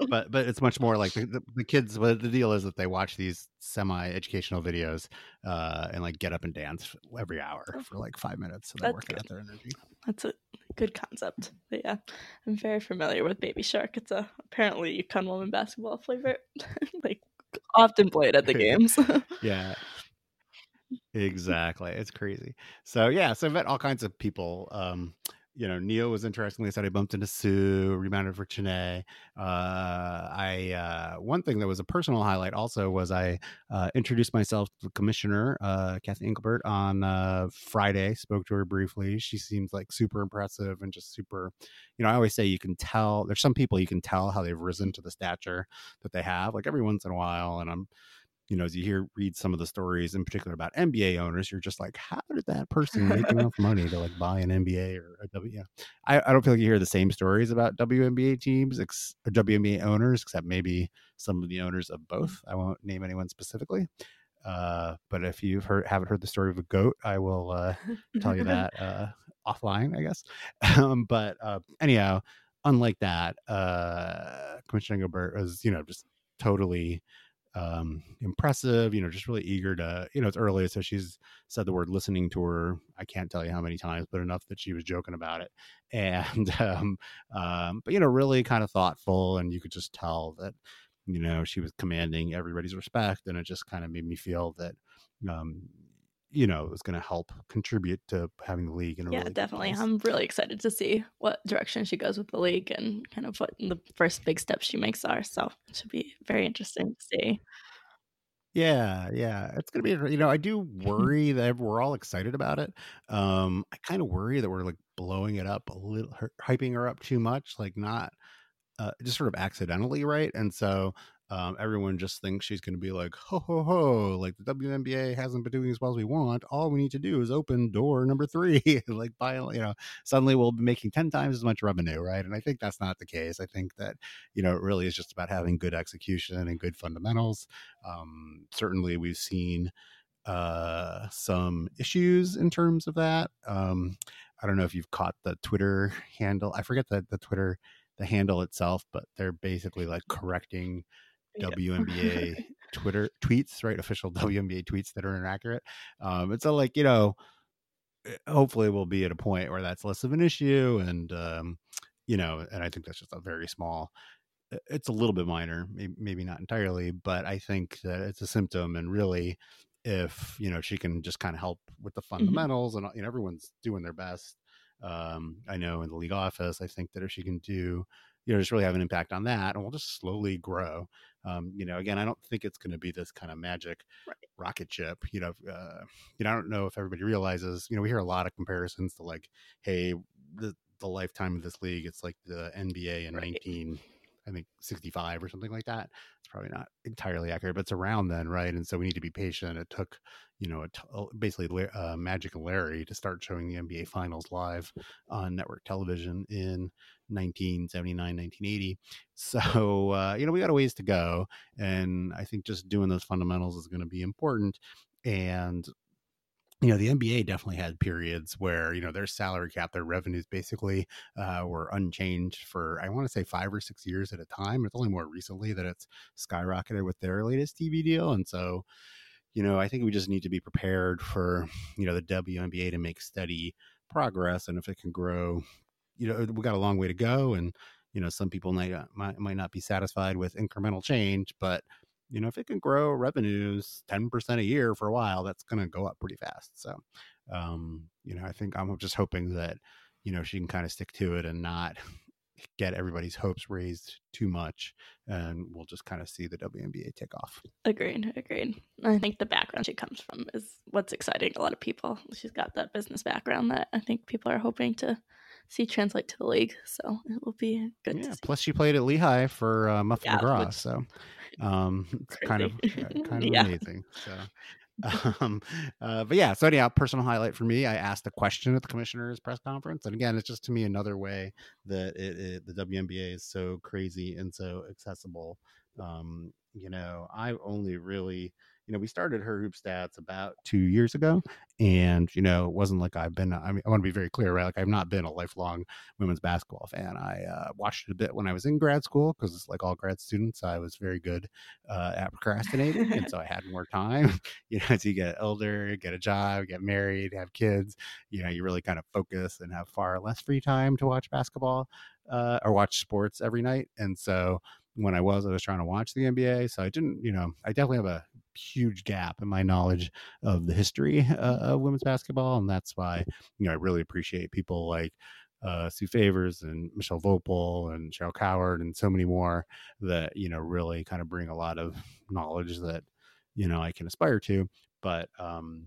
but but it's much more like the, the, the kids. But the deal is that they watch these semi-educational videos uh, and like get up and dance every hour for like five minutes, so they're That's working good. out their energy. That's a good concept. But yeah, I'm very familiar with Baby Shark. It's a apparently UConn woman basketball favorite. like often played at the games. Yeah, exactly. It's crazy. So yeah, so I met all kinds of people. Um, you know, Neil was interestingly said I bumped into Sue, rebounded for Chennai. Uh, I uh, one thing that was a personal highlight also was I uh, introduced myself to commissioner, uh, Cathy Engelbert, on uh, Friday. Spoke to her briefly. She seems like super impressive and just super. You know, I always say you can tell. There's some people you can tell how they've risen to the stature that they have. Like every once in a while, and I'm you know, as you hear read some of the stories in particular about NBA owners, you're just like, how did that person make enough money to like buy an NBA or a W? I, I don't feel like you hear the same stories about WNBA teams ex, or WNBA owners, except maybe some of the owners of both. I won't name anyone specifically. Uh, but if you've heard haven't heard the story of a goat, I will uh, tell you that uh, offline, I guess. Um, but uh, anyhow, unlike that, uh, Commissioner Gilbert was, you know, just totally um impressive you know just really eager to you know it's early so she's said the word listening to her i can't tell you how many times but enough that she was joking about it. And um um but you know really kind of thoughtful and you could just tell that you know she was commanding everybody's respect and it just kind of made me feel that um you know was going to help contribute to having the league in a yeah, really definitely. I'm really excited to see what direction she goes with the league and kind of what the first big steps she makes are. So it should be very interesting to see. Yeah, yeah, it's gonna be. You know, I do worry that we're all excited about it. Um, I kind of worry that we're like blowing it up a little, her- hyping her up too much, like not uh, just sort of accidentally, right? And so um, everyone just thinks she's going to be like, ho ho ho, like the WNBA hasn't been doing as well as we want. All we need to do is open door number three, like by, you know, suddenly we'll be making ten times as much revenue, right? And I think that's not the case. I think that you know it really is just about having good execution and good fundamentals. Um, certainly, we've seen uh some issues in terms of that um i don't know if you've caught the twitter handle i forget the the twitter the handle itself but they're basically like correcting. WNBA Twitter tweets, right? Official WNBA tweets that are inaccurate. Um, it's a like, you know, eh, hopefully we'll be at a point where that's less of an issue. And, um, you know, and I think that's just a very small, eh, it's a little bit minor, maybe, maybe not entirely, but I think that it's a symptom. And really, if, you know, she can just kind of help with the fundamentals and, you know, everyone's doing their best. Um, I know in the league office, I think that if she can do, you know, just really have an impact on that and we'll just slowly grow. Um, you know, again, I don't think it's going to be this kind of magic Right. rocket ship. You know, uh, you know, I don't know if everybody realizes. You know, we hear a lot of comparisons to like, hey, the the lifetime of this league, it's like the NBA in Right. nineteen, I think sixty five or something like that. It's probably not entirely accurate, but it's around then, right? And so we need to be patient. It took, you know, basically uh, Magic and Larry to start showing the NBA Finals live on network television in 1979, 1980. So, uh, you know, we got a ways to go. And I think just doing those fundamentals is going to be important. And, you know, the NBA definitely had periods where, you know, their salary cap, their revenues basically uh, were unchanged for, I want to say five or six years at a time. It's only more recently that it's skyrocketed with their latest TV deal. And so, you know, I think we just need to be prepared for, you know, the WNBA to make steady progress. And if it can grow, you know, we got a long way to go. And, you know, some people might, uh, might, might not be satisfied with incremental change, but, you know, if it can grow revenues 10% a year for a while, that's going to go up pretty fast. So, um, you know, I think I'm just hoping that, you know, she can kind of stick to it and not get everybody's hopes raised too much. And we'll just kind of see the WNBA take off. Agreed, agreed. I think the background she comes from is what's exciting a lot of people. She's got that business background that I think people are hoping to see translate to the league. So it will be good Yeah. Plus, she played at Lehigh for uh, Muffet Yeah, McGraw, which- so um, it's kind of uh, kind of Yeah. amazing. So. Um, uh, but yeah, so anyhow, personal highlight for me, I asked a question at the commissioner's press conference, and again, it's just to me another way that it, it, the WNBA is so crazy and so accessible. Um, you know, I only really you know, we started her hoop stats about two years ago, and you know, it wasn't like I've been. I mean, I want to be very clear, right? Like I've not been a lifelong women's basketball fan. I uh, watched it a bit when I was in grad school because, like all grad students, I was very good uh, at procrastinating, and so I had more time. you know, as you get older, get a job, get married, have kids, you know, you really kind of focus and have far less free time to watch basketball uh, or watch sports every night, and so when I was, I was trying to watch the NBA. So I didn't, you know, I definitely have a huge gap in my knowledge of the history uh, of women's basketball. And that's why, you know, I really appreciate people like uh, Sue Favors and Mechelle Voepel and Cheryl Coward and so many more that, you know, really kind of bring a lot of knowledge that, you know, I can aspire to. But, um,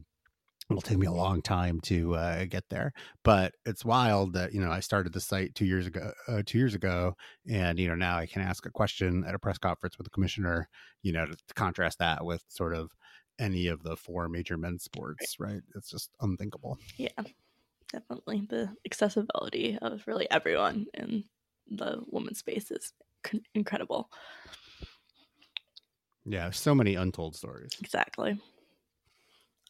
it'll take me a long time to uh, get there but it's wild that you know i started the site two years ago uh, two years ago and you know now i can ask a question at a press conference with the commissioner you know to, to contrast that with sort of any of the four major men's sports right? It's just unthinkable. Yeah definitely. The accessibility of really everyone in the women's space is c- incredible. Yeah so many untold stories. Exactly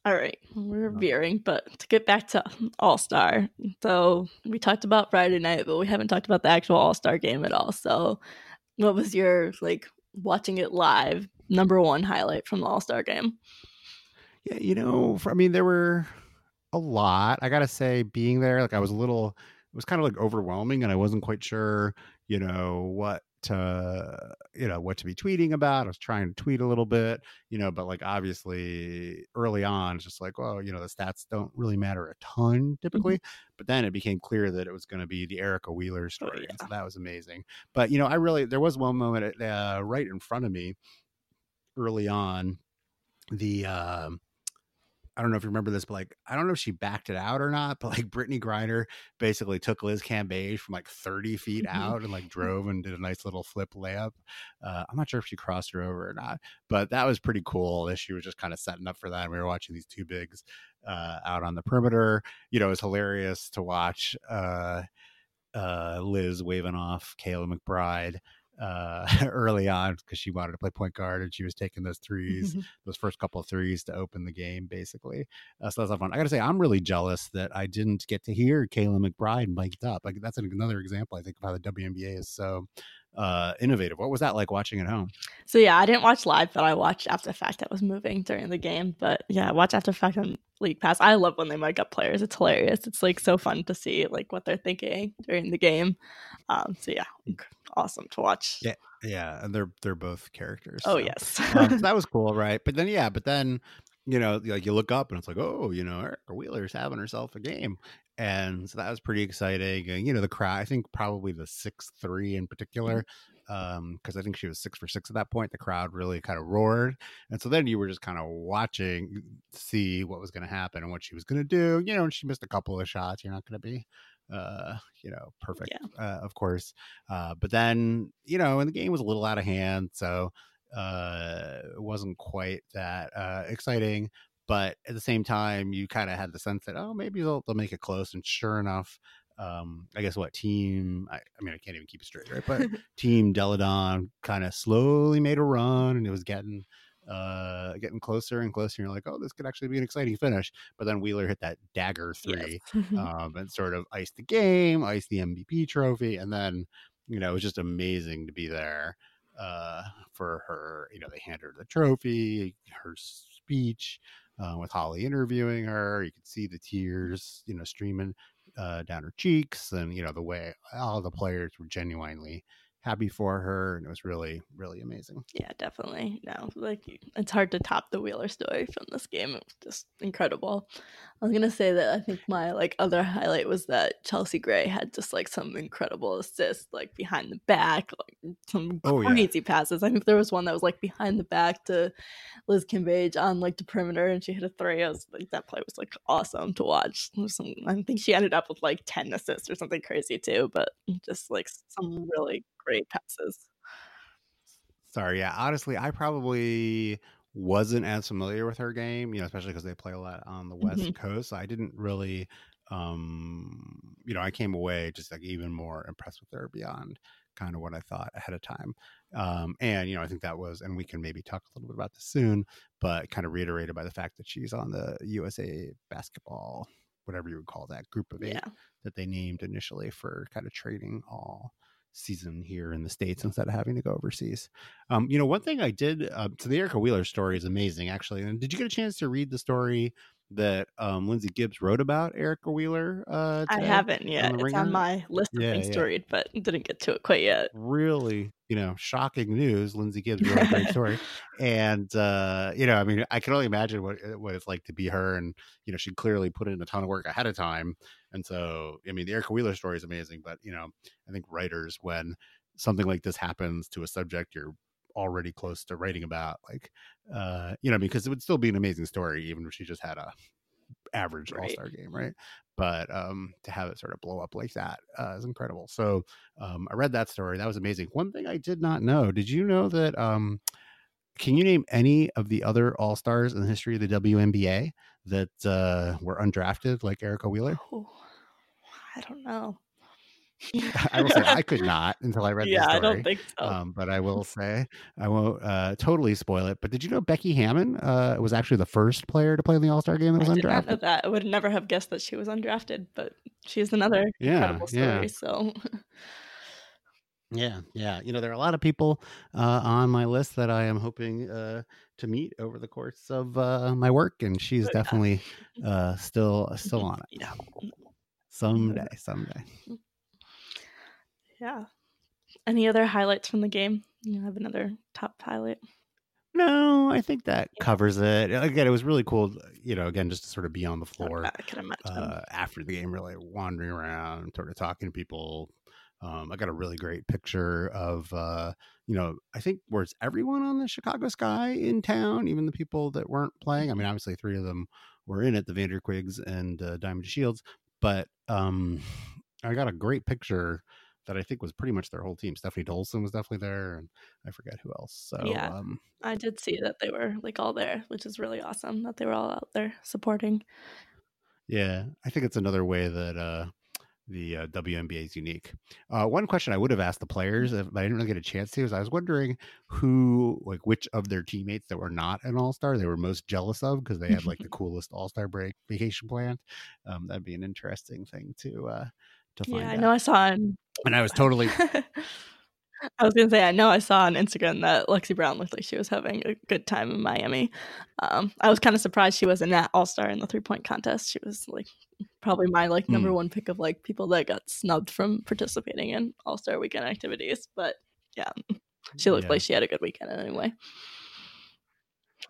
all right, we're veering, but to get back to All Star. So we talked about Friday night, but we haven't talked about the actual All Star game at all. So, what was your like watching it live number one highlight from the All Star game? Yeah, you know, I mean, there were a lot. I gotta say, being there, like I was a little, it was kind of like overwhelming, and I wasn't quite sure, you know, what to you know what to be tweeting about i was trying to tweet a little bit you know but like obviously early on it's just like well you know the stats don't really matter a ton mm-hmm. typically mm-hmm. but then it became clear that it was going to be the erica wheeler oh, story oh, yeah. so that was amazing but you know i really there was one moment uh, right in front of me early on the um I don't know if you remember this, but like I don't know if she backed it out or not, but like Brittney Griner basically took Liz Cambage from like 30 feet mm-hmm. out and like drove and did a nice little flip layup. Uh, I'm not sure if she crossed her over or not, but that was pretty cool that she was just kind of setting up for that. And we were watching these two bigs uh, out on the perimeter. You know, it was hilarious to watch uh, uh Liz waving off Kayla McBride uh, early on because she wanted to play point guard and she was taking those 3s those first couple of threes to open the game, basically. Uh, so that's fun. I got to say, I'm really jealous that I didn't get to hear Kayla McBride mic'd up. Like that's another example, I think, of how the WNBA is so uh, innovative. What was that like watching at home? So yeah, I didn't watch live, but I watched after fact. that was moving during the game, but yeah, watch after fact on League Pass. I love when they mic up players. It's hilarious. It's like so fun to see like what they're thinking during the game. Um, so yeah, awesome to watch. Yeah, yeah, and they're they're both characters. Oh so. yes, um, that was cool, right? But then yeah, but then you know, like you look up and it's like, oh, you know, Erica Wheeler's having herself a game, and so that was pretty exciting. And you know, the crowd, I think probably the six three in particular, um, because I think she was six for six at that point. The crowd really kind of roared, and so then you were just kind of watching, see what was going to happen and what she was going to do. You know, and she missed a couple of shots. You're not going to be uh you know perfect yeah. uh, of course uh but then you know and the game was a little out of hand so uh it wasn't quite that uh exciting but at the same time you kind of had the sense that oh maybe they'll, they'll make it close and sure enough um i guess what team i, I mean i can't even keep it straight right but team Delle Donne kind of slowly made a run and it was getting uh, getting closer and closer. And you're like, oh, this could actually be an exciting finish. But then Wheeler hit that dagger three yes. um, and sort of iced the game, iced the MVP trophy. And then, you know, it was just amazing to be there uh, for her. You know, they handed her the trophy, her speech uh, with Holly interviewing her. You could see the tears, you know, streaming uh, down her cheeks. And, you know, the way all the players were genuinely happy for her and it was really really amazing. Yeah definitely. No like it's hard to top the wheeler story from this game. It was just incredible. I was gonna say that i think my like other highlight was that chelsea gray had just like some incredible assists like behind the back like some oh, crazy yeah. passes. I think there was one that was like behind the back to liz cambage on like the perimeter and she hit a three. I was like that play was like awesome to watch. Some, i think she ended up with like 10 assists or something crazy too but just like some really great passes. Sorry, yeah. Honestly, I probably wasn't as familiar with her game, you know, especially because they play a lot on the West mm-hmm. Coast. I didn't really, um, you know, I came away just like even more impressed with her beyond kind of what I thought ahead of time. Um, and you know, I think that was, and we can maybe talk a little bit about this soon, but kind of reiterated by the fact that she's on the USA basketball, whatever you would call that group of eight Yeah. that they named initially for kind of trading all season here in the states instead of having to go overseas. Um, you know, one thing I did. Uh, so the Erica Wheeler story is amazing, actually. And did you get a chance to read the story that um, Lindsay Gibbs wrote about Erica Wheeler? Uh, I haven't yet. the It's on my list of Yeah, things to read, but didn't get to it quite yet. really you know shocking news lindsay gibbs wrote a great story and uh you know i mean i can only imagine what what it's like to be her and you know she clearly put in a ton of work ahead of time and so i mean the erica wheeler story is amazing but you know i think writers when something like this happens to a subject you're already close to writing about like uh you know because it would still be an amazing story even if she just had a average Right. all-star game right? But um to have it sort of blow up like that uh, is incredible. So um i read that story. That was amazing. One thing i did not know did you know that um can you name any of the other all-stars in the history of the WNBA that uh, were undrafted like Erica Wheeler? Oh, I don't know. I will say I could not until I read yeah, the story. I don't think so. Um, but I will say I won't uh, totally spoil it. But did you know Becky Hammon uh, was actually the first player to play in the All Star game that I was did not know undrafted? that. I would never have guessed that she was undrafted, but she's another Yeah, incredible story. yeah. So Yeah, yeah. You know, there are a lot of people uh, on my list that I am hoping uh, to meet over the course of uh, my work, and she's Oh, definitely uh, still still on it. yeah, Someday, someday. yeah. Any other highlights from the game? You have another top highlight. No, I think that covers it. Again, it was really cool. You know, again, just to sort of be on the floor. I can imagine. uh, after the game, really wandering around, sort of talking to people. Um, I got a really great picture of, uh, you know, I think was everyone on the Chicago Sky in town, even the people that weren't playing. I mean, obviously, three of them were in it, the Vanderquigs and uh, Diamond DeShields, but um, I got a great picture that I think was pretty much their whole team. Stephanie Dolson was definitely there, and I forget who else. So, Yeah. um, I did see that they were like all there, which is really awesome that they were all out there supporting. Yeah, I think it's another way that uh, the uh, WNBA is unique. Uh, one question I would have asked the players, if but I didn't really get a chance to, is I was wondering who, like, which of their teammates that were not an All Star they were most jealous of because they had like the coolest All Star break vacation planned. Um, that'd be an interesting thing to uh, to find Yeah, I out. know I saw on and I was totally I was gonna say I know I saw on Instagram that Lexie Brown looked like she was having a good time in Miami. Um, I was kind of surprised she wasn't at All Star in the three point contest. She was like probably my like number Mm. one pick of like people that got snubbed from participating in All Star weekend activities. But yeah, she looked Yeah. like she had a good weekend anyway.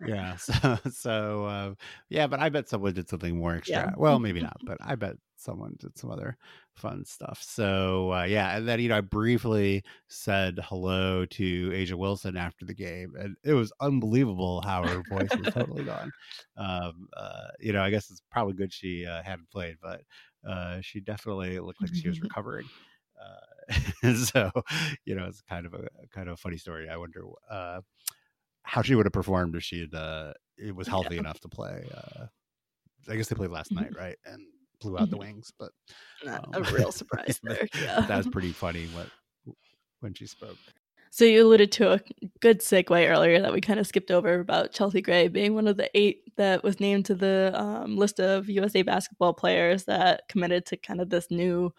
yeah so so uh, yeah but i bet someone did something more extra Yeah. well maybe not but i bet someone did some other fun stuff. So uh, yeah and then you know i briefly said hello to A'ja Wilson after the game and it was unbelievable how her voice was totally gone. Um, uh, you know i guess it's probably good she uh, hadn't played but uh, she definitely looked like she was recovering. Uh, so you know it's kind of a kind of a funny story. I wonder uh, how she would have performed if she had uh it was healthy Yeah. enough to play uh i guess they played last night right? And blew out the Mhm. wings but Not um, a real surprise there. Yeah. that was pretty funny what when she spoke So you alluded to a good segue earlier that we kind of skipped over about Chelsea Gray being one of the eight that was named to the um, list of USA basketball players that committed to kind of this new,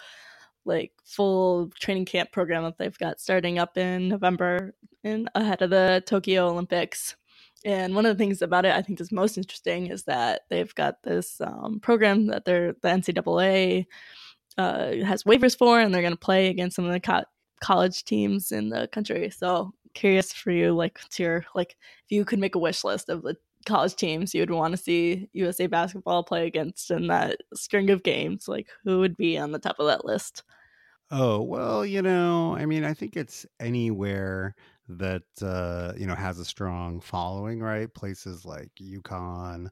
like full training camp program that they've got starting up in November in ahead of the Tokyo Olympics. And one of the things about it I think is most interesting is that they've got this um, program that they're the NCAA uh, has waivers for, and they're going to play against some of the co- college teams in the country. So curious for you, like to your like if you could make a wish list of the college teams you would want to see USA basketball play against in that string of games, like who would be on the top of that list? oh well you know i mean i think it's anywhere that uh you know has a strong following right? Places like UConn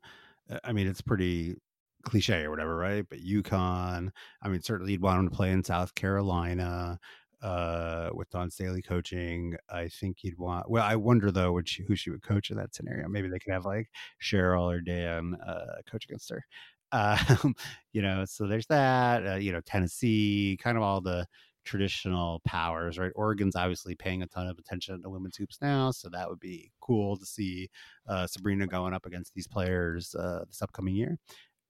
uh, i mean it's pretty cliche or whatever right? But UConn i mean certainly you'd want them to play in south carolina uh with Dawn Staley coaching. I think you'd want well I wonder though she, who she would coach in that scenario? Maybe they could have like Cheryl or Dan uh coach against her. Um you know so there's that uh, you know Tennessee kind of all the traditional powers, right? Oregon's obviously paying a ton of attention to women's hoops now, so that would be cool to see uh, Sabrina going up against these players uh, this upcoming year.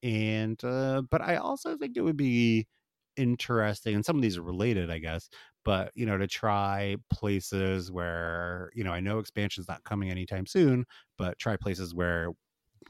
And uh, but I also think it would be interesting, and some of these are related, I guess. But you know, to try places where you know I know expansion's not coming anytime soon, but try places where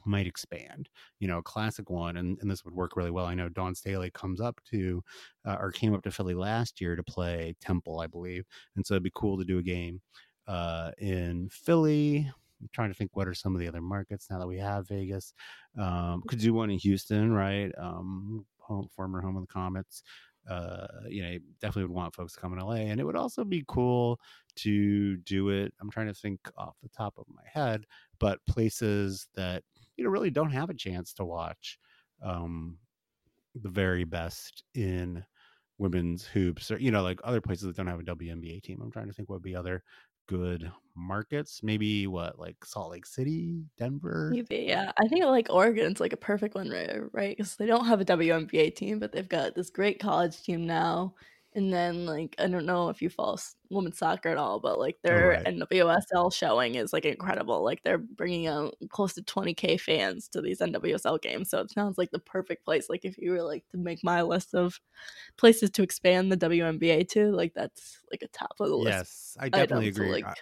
might expand. You know, a classic one, and, and this would work really well. I know Dawn Staley comes up to, uh, or came up to Philly last year to play Temple, I believe, and so it'd be cool to do a game uh, in Philly. I'm trying to think what are some of the other markets now that we have Vegas. Um, could do one in Houston, right? Um, home, former home of the Comets. Uh, you know, definitely would want folks to come in LA, and it would also be cool to do it. I'm trying to think off the top of my head, but places that you know really don't have a chance to watch um, the very best in women's hoops, or you know, like other places that don't have a WNBA team. I'm trying to think what would be other good markets. Maybe what like Salt Lake City, Denver. Maybe yeah. I think like Oregon's like a perfect one, right? Right, because they don't have a WNBA team, but they've got this great college team now. And then like I don't know if you follow women's soccer at all, but like Oh, their right. NWSL showing is like incredible. Like they're bringing out close to 20k fans to these NWSL games, so it sounds like the perfect place. Like if you were like to make my list of places to expand the WNBA to, like that's like a top of the list. Yes, I definitely agree. like- I,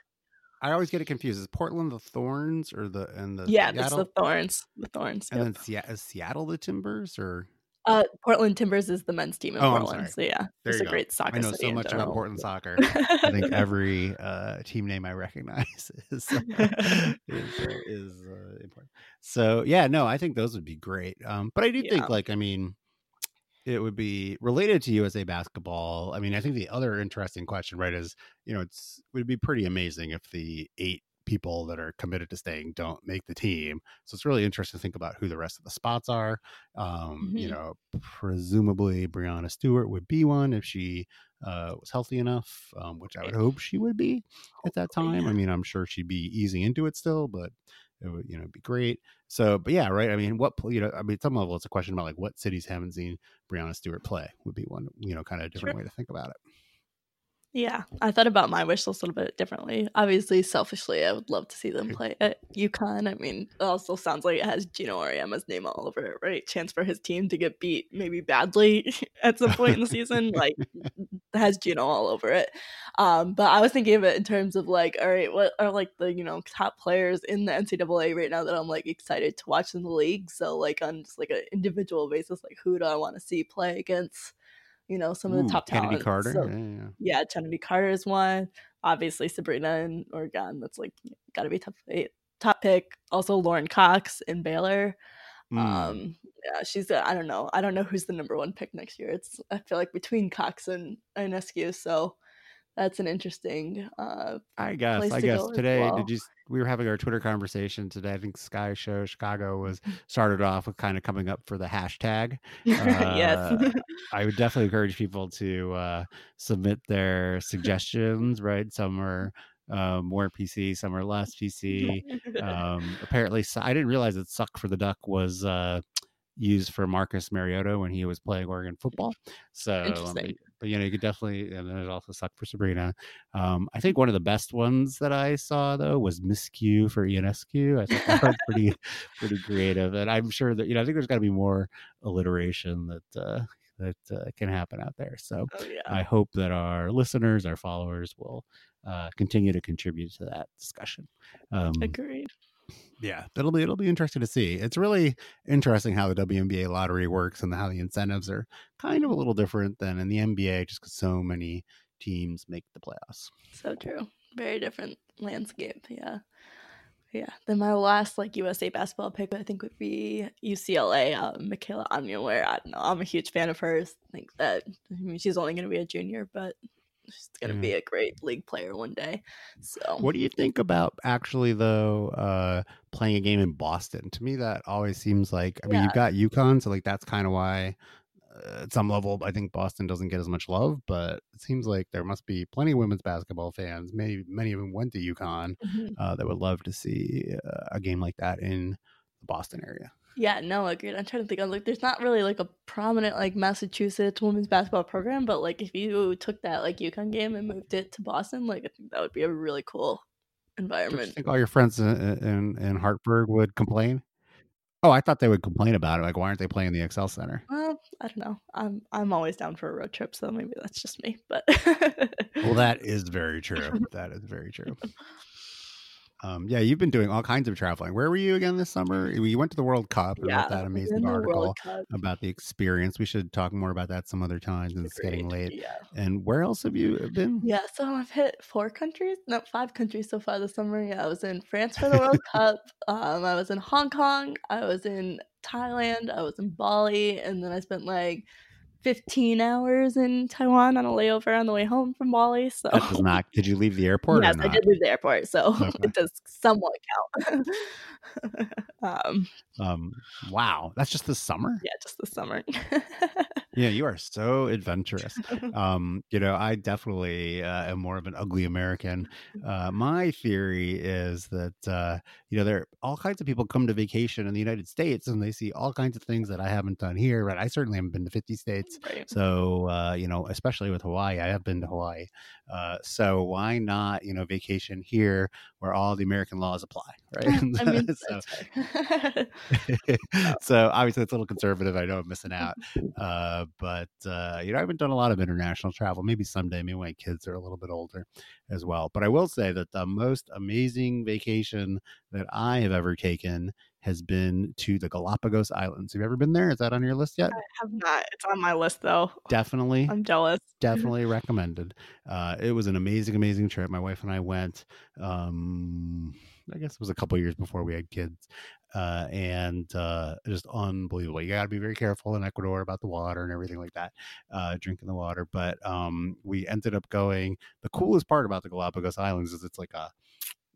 I always get it confused. Is Portland the Thorns or the and the Yeah, that's Seattle? the Thorns. The Thorns. and yep. then Seattle, is Seattle the Timbers or Uh, Portland Timbers is the men's team in Oh, Portland. So yeah, There it's a go. great soccer I know so much about. Portland soccer. I think every uh, team name I recognize is is, uh, is uh, important. So yeah, no, I think those would be great. Um, but I do Yeah. think like I mean, it would be related to USA basketball. I mean, I think the other interesting question, right, is you know, it's it would be pretty amazing if the eight people that are committed to staying don't make the team. So it's really interesting to think about who the rest of the spots are. Um, You Mhm. know, presumably Brianna Stewart would be one if she uh, was healthy enough, um, which I would hope she would be at that time. I mean, I'm sure she'd be easing into it still, but it would, you know, be great. So, but yeah, right. I mean, what, you know, I mean, at some level, it's a question about like what cities haven't seen Brianna Stewart play would be one, you know, kind of a different way to think about it. Yeah, I thought about my wish list a little bit differently. Obviously, selfishly, I would love to see them play at UConn. I mean, it also sounds like it has Geno Auriemma's name all over it, right? Chance for his team to get beat maybe badly at some point in the season, like has Geno all over it. Um, but I was thinking of it in terms of like, all right, what are like the you know top players in the NCAA right now that I'm like excited to watch in the league? So like on just like an individual basis, like who do I want to see play against? You know, some of Ooh, the top Kennedy talent. Carter. So- yeah, yeah. yeah, Kennedy Carter is one. Obviously, Sabrina in Oregon. That's like got to be top eight, top pick. Also, Lauren Cox in Baylor. Mm. Um, yeah, she's. I I don't know. I don't know who's the number one pick next year. It's. I feel like between Cox and Ionescu. So that's an interesting. Uh, I guess. I to guess today. well. Did you? We were having our Twitter conversation today. I think Sky Show Chicago was started off with kind of coming up for the hashtag. yes. Uh, I would definitely encourage people to uh, submit their suggestions. Right, some are uh, more PC, some are less PC. Um, apparently, I didn't realize that "suck for the duck" was uh, used for Marcus Mariota when he was playing Oregon football. So, but, but, you know, you could definitely, and then it also sucked for Sabrina. Um, I think one of the best ones that I saw though was "miscue" for Ionescu. I think that was pretty, pretty creative, and I'm sure that you know, I think there's got to be more alliteration that uh, that uh, can happen out there. So, oh yeah. I hope that our listeners, our followers, will uh, continue to contribute to that discussion. Um, Agreed. Yeah, it'll be it'll be interesting to see. It's really interesting how the WNBA lottery works and how the incentives are kind of a little different than in the NBA, just because so many teams make the playoffs. So true. Very different landscape. Yeah. Yeah. Then my last like USA basketball pick I think would be UCLA, uh, Michaela Anya, where I don't know, I'm a huge fan of hers. I think that I mean she's only gonna be a junior, but she's gonna Yeah. be a great league player one day. So What do you think about actually though uh, playing a game in Boston? To me, that always seems like I mean you've got UConn, so like that's kind of why. Uh, at some level, I think Boston doesn't get as much love, but it seems like there must be plenty of women's basketball fans. Many, many of them went to UConn. Mhm. uh, that would love to see uh, a game like that in the Boston area. Yeah, no, agreed. I'm trying to think. I'm like, there's not really like a prominent like Massachusetts women's basketball program, but like if you took that like UConn game and moved it to Boston, like I think that would be a really cool environment. think all your friends in, in in Hartford would complain? Oh, I thought they would complain about it. Like, why aren't they playing the XL Center? Well, I don't know. I'm I'm always down for a road trip, so maybe that's just me. But Well, that is very true. That is very true. Um, yeah, you've been doing all kinds of traveling. Where were you again this summer? You went to the World Cup and yeah, wrote that amazing article about the experience. We should talk more about that some other time since it's getting late. Yeah. And where else have you been? Yeah, so I've hit four countries, no, five countries so far this summer. Yeah, I was in France for the World Cup. Um, I was in Hong Kong. I was in Thailand. I was in Bali, and then I spent like 15 hours in Taiwan on a layover on the way home from Bali. So That does not. Did you leave the airport yes, I did leave the airport, so Okay. it does somewhat count. um, Um, wow, that's just this summer. yeah, just the summer. Yeah, you are so adventurous. Um, you know, I definitely uh, am more of an ugly American. Uh, my theory is that uh, you know there are all kinds of people come to vacation in the United States and they see all kinds of things that I haven't done here. But I certainly haven't been to fifty states. Right. So uh, you know, especially with Hawaii, I have been to Hawaii. Uh, so why not you know vacation here where all the American laws apply, right? I mean, so, so obviously it's a little conservative. I know I'm missing out, uh, but uh, you know I haven't done a lot of international travel. Maybe someday, maybe when my kids are a little bit older as well. But I will say that the most amazing vacation that I have ever taken has been to the Galapagos Islands. Have you ever been there? Is that on your list yet? I have not. It's on my list though. Definitely, I'm jealous. definitely recommended. Uh, it was an amazing, amazing trip. My wife and I went. Um, I guess it was a couple years before we had kids, uh, and uh, just unbelievable. You got to be very careful in Ecuador about the water and everything like that, uh, drinking the water. But um, we ended up going. The coolest part about the Galapagos Islands is it's like a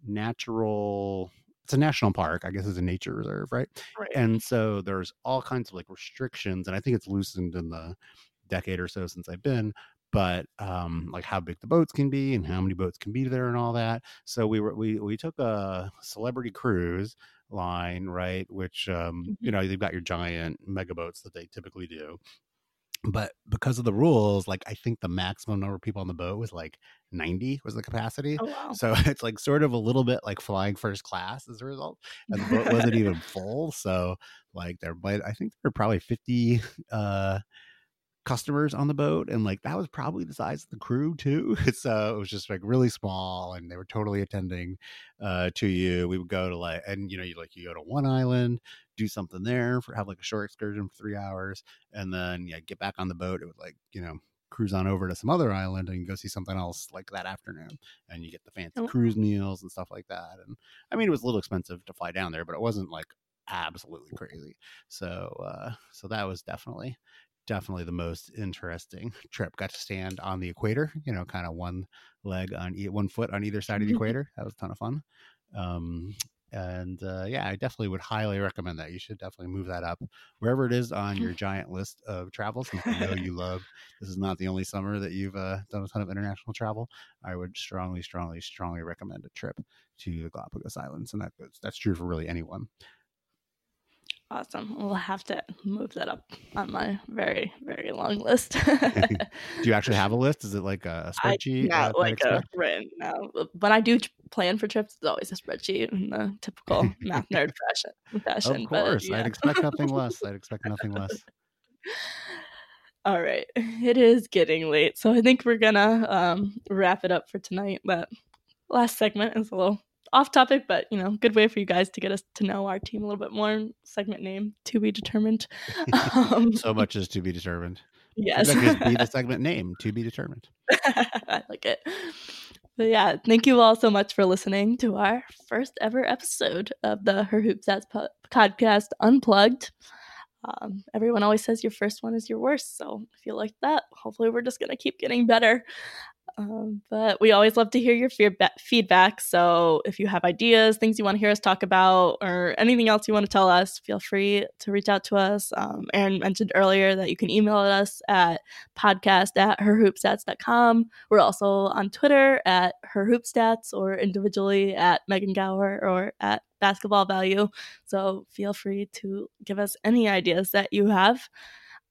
natural. It's a national park. I guess it's a nature reserve, right? Right. and so there's all kinds of like restrictions and i think it's loosened in the decade or so since i've been but um like how big the boats can be and how many boats can be there and all that so we were we we took a celebrity cruise line right which um you know they've got your giant mega boats that they typically do but because of the rules like i think the maximum number of people on the boat was like 90 was the capacity Oh wow. so it's like sort of a little bit like flying first class as a result. And the boat wasn't even full. So like there might I think there were probably 50 uh customers on the boat and like that was probably the size of the crew too. So it was just like really small and they were totally attending uh to you. We would go to like and you know you like you go to one island, do something there for have like a short excursion for three hours, and then yeah, get back on the boat. It would like, you know, cruise on over to some other island and go see something else like that afternoon and you get the fancy Oh. cruise meals and stuff like that and i mean it was a little expensive to fly down there but it wasn't like absolutely crazy so uh so that was definitely definitely the most interesting trip got to stand on the equator you know kind of one leg on e- one foot on either side of the equator that was a ton of fun um and uh, yeah, I definitely would highly recommend that. You should definitely move that up wherever it is on your giant list of travels. Since we know you love this is not the only summer that you've uh, done a ton of international travel. I would strongly, strongly, strongly recommend a trip to the Galapagos Islands, and that that's true for really anyone. Awesome. We'll have to move that up on my very, very long list. Do you actually have a list? Is it like a spreadsheet? uh, not that like a written. No, when I do plan for trips, it's always a spreadsheet in the typical math nerd fashion. Fashion, Of course, but, I'd expect nothing less. I'd expect nothing less. All right, it is getting late, so I think we're gonna um, wrap it up for tonight. That last segment is a little off topic, but you know, good way for you guys to get us to know our team a little bit more. Segment name to be determined. Um, so much is to be determined. yes, That could be the segment name to be determined. I like it. But yeah, thank you all so much for listening to our first ever episode of the Her Hoop Stats po- podcast Unplugged. Um, everyone always says your first one is your worst, so if you like that, hopefully we're just gonna keep getting better. Um, but we always love to hear your feedback. So if you have ideas, things you want to hear us talk about, or anything else you want to tell us, feel free to reach out to us. Um, Aaron mentioned earlier that you can email us at podcast at herhoopstats.com. We're also on Twitter at herhoopstats or individually at Megan Gauer or at basketball value. So feel free to give us any ideas that you have.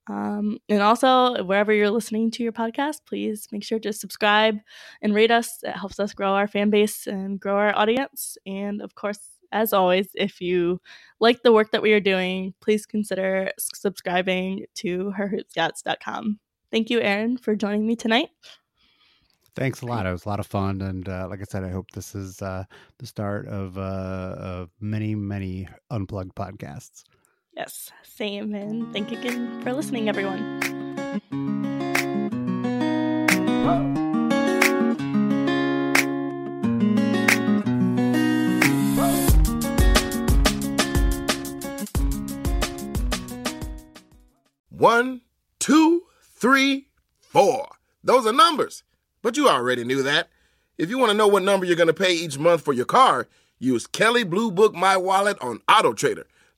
Um, and also, wherever you're listening to your podcast, please make sure to subscribe and rate us. It helps us grow our fan base and grow our audience. And of course, as always, if you like the work that we are doing, please consider subscribing to herhoopstats.com. Thank you, Aaron, for joining me tonight. Thanks a lot. It was a lot of fun, and uh, like I said, I hope this is uh, the start of, uh, of many, many unplugged podcasts. Yes, same. And thank you again for listening, everyone. One, two, three, four. Those are numbers. But you already knew that. If you want to know what number you're going to pay each month for your car, use Kelley Blue Book My Wallet on Auto Trader.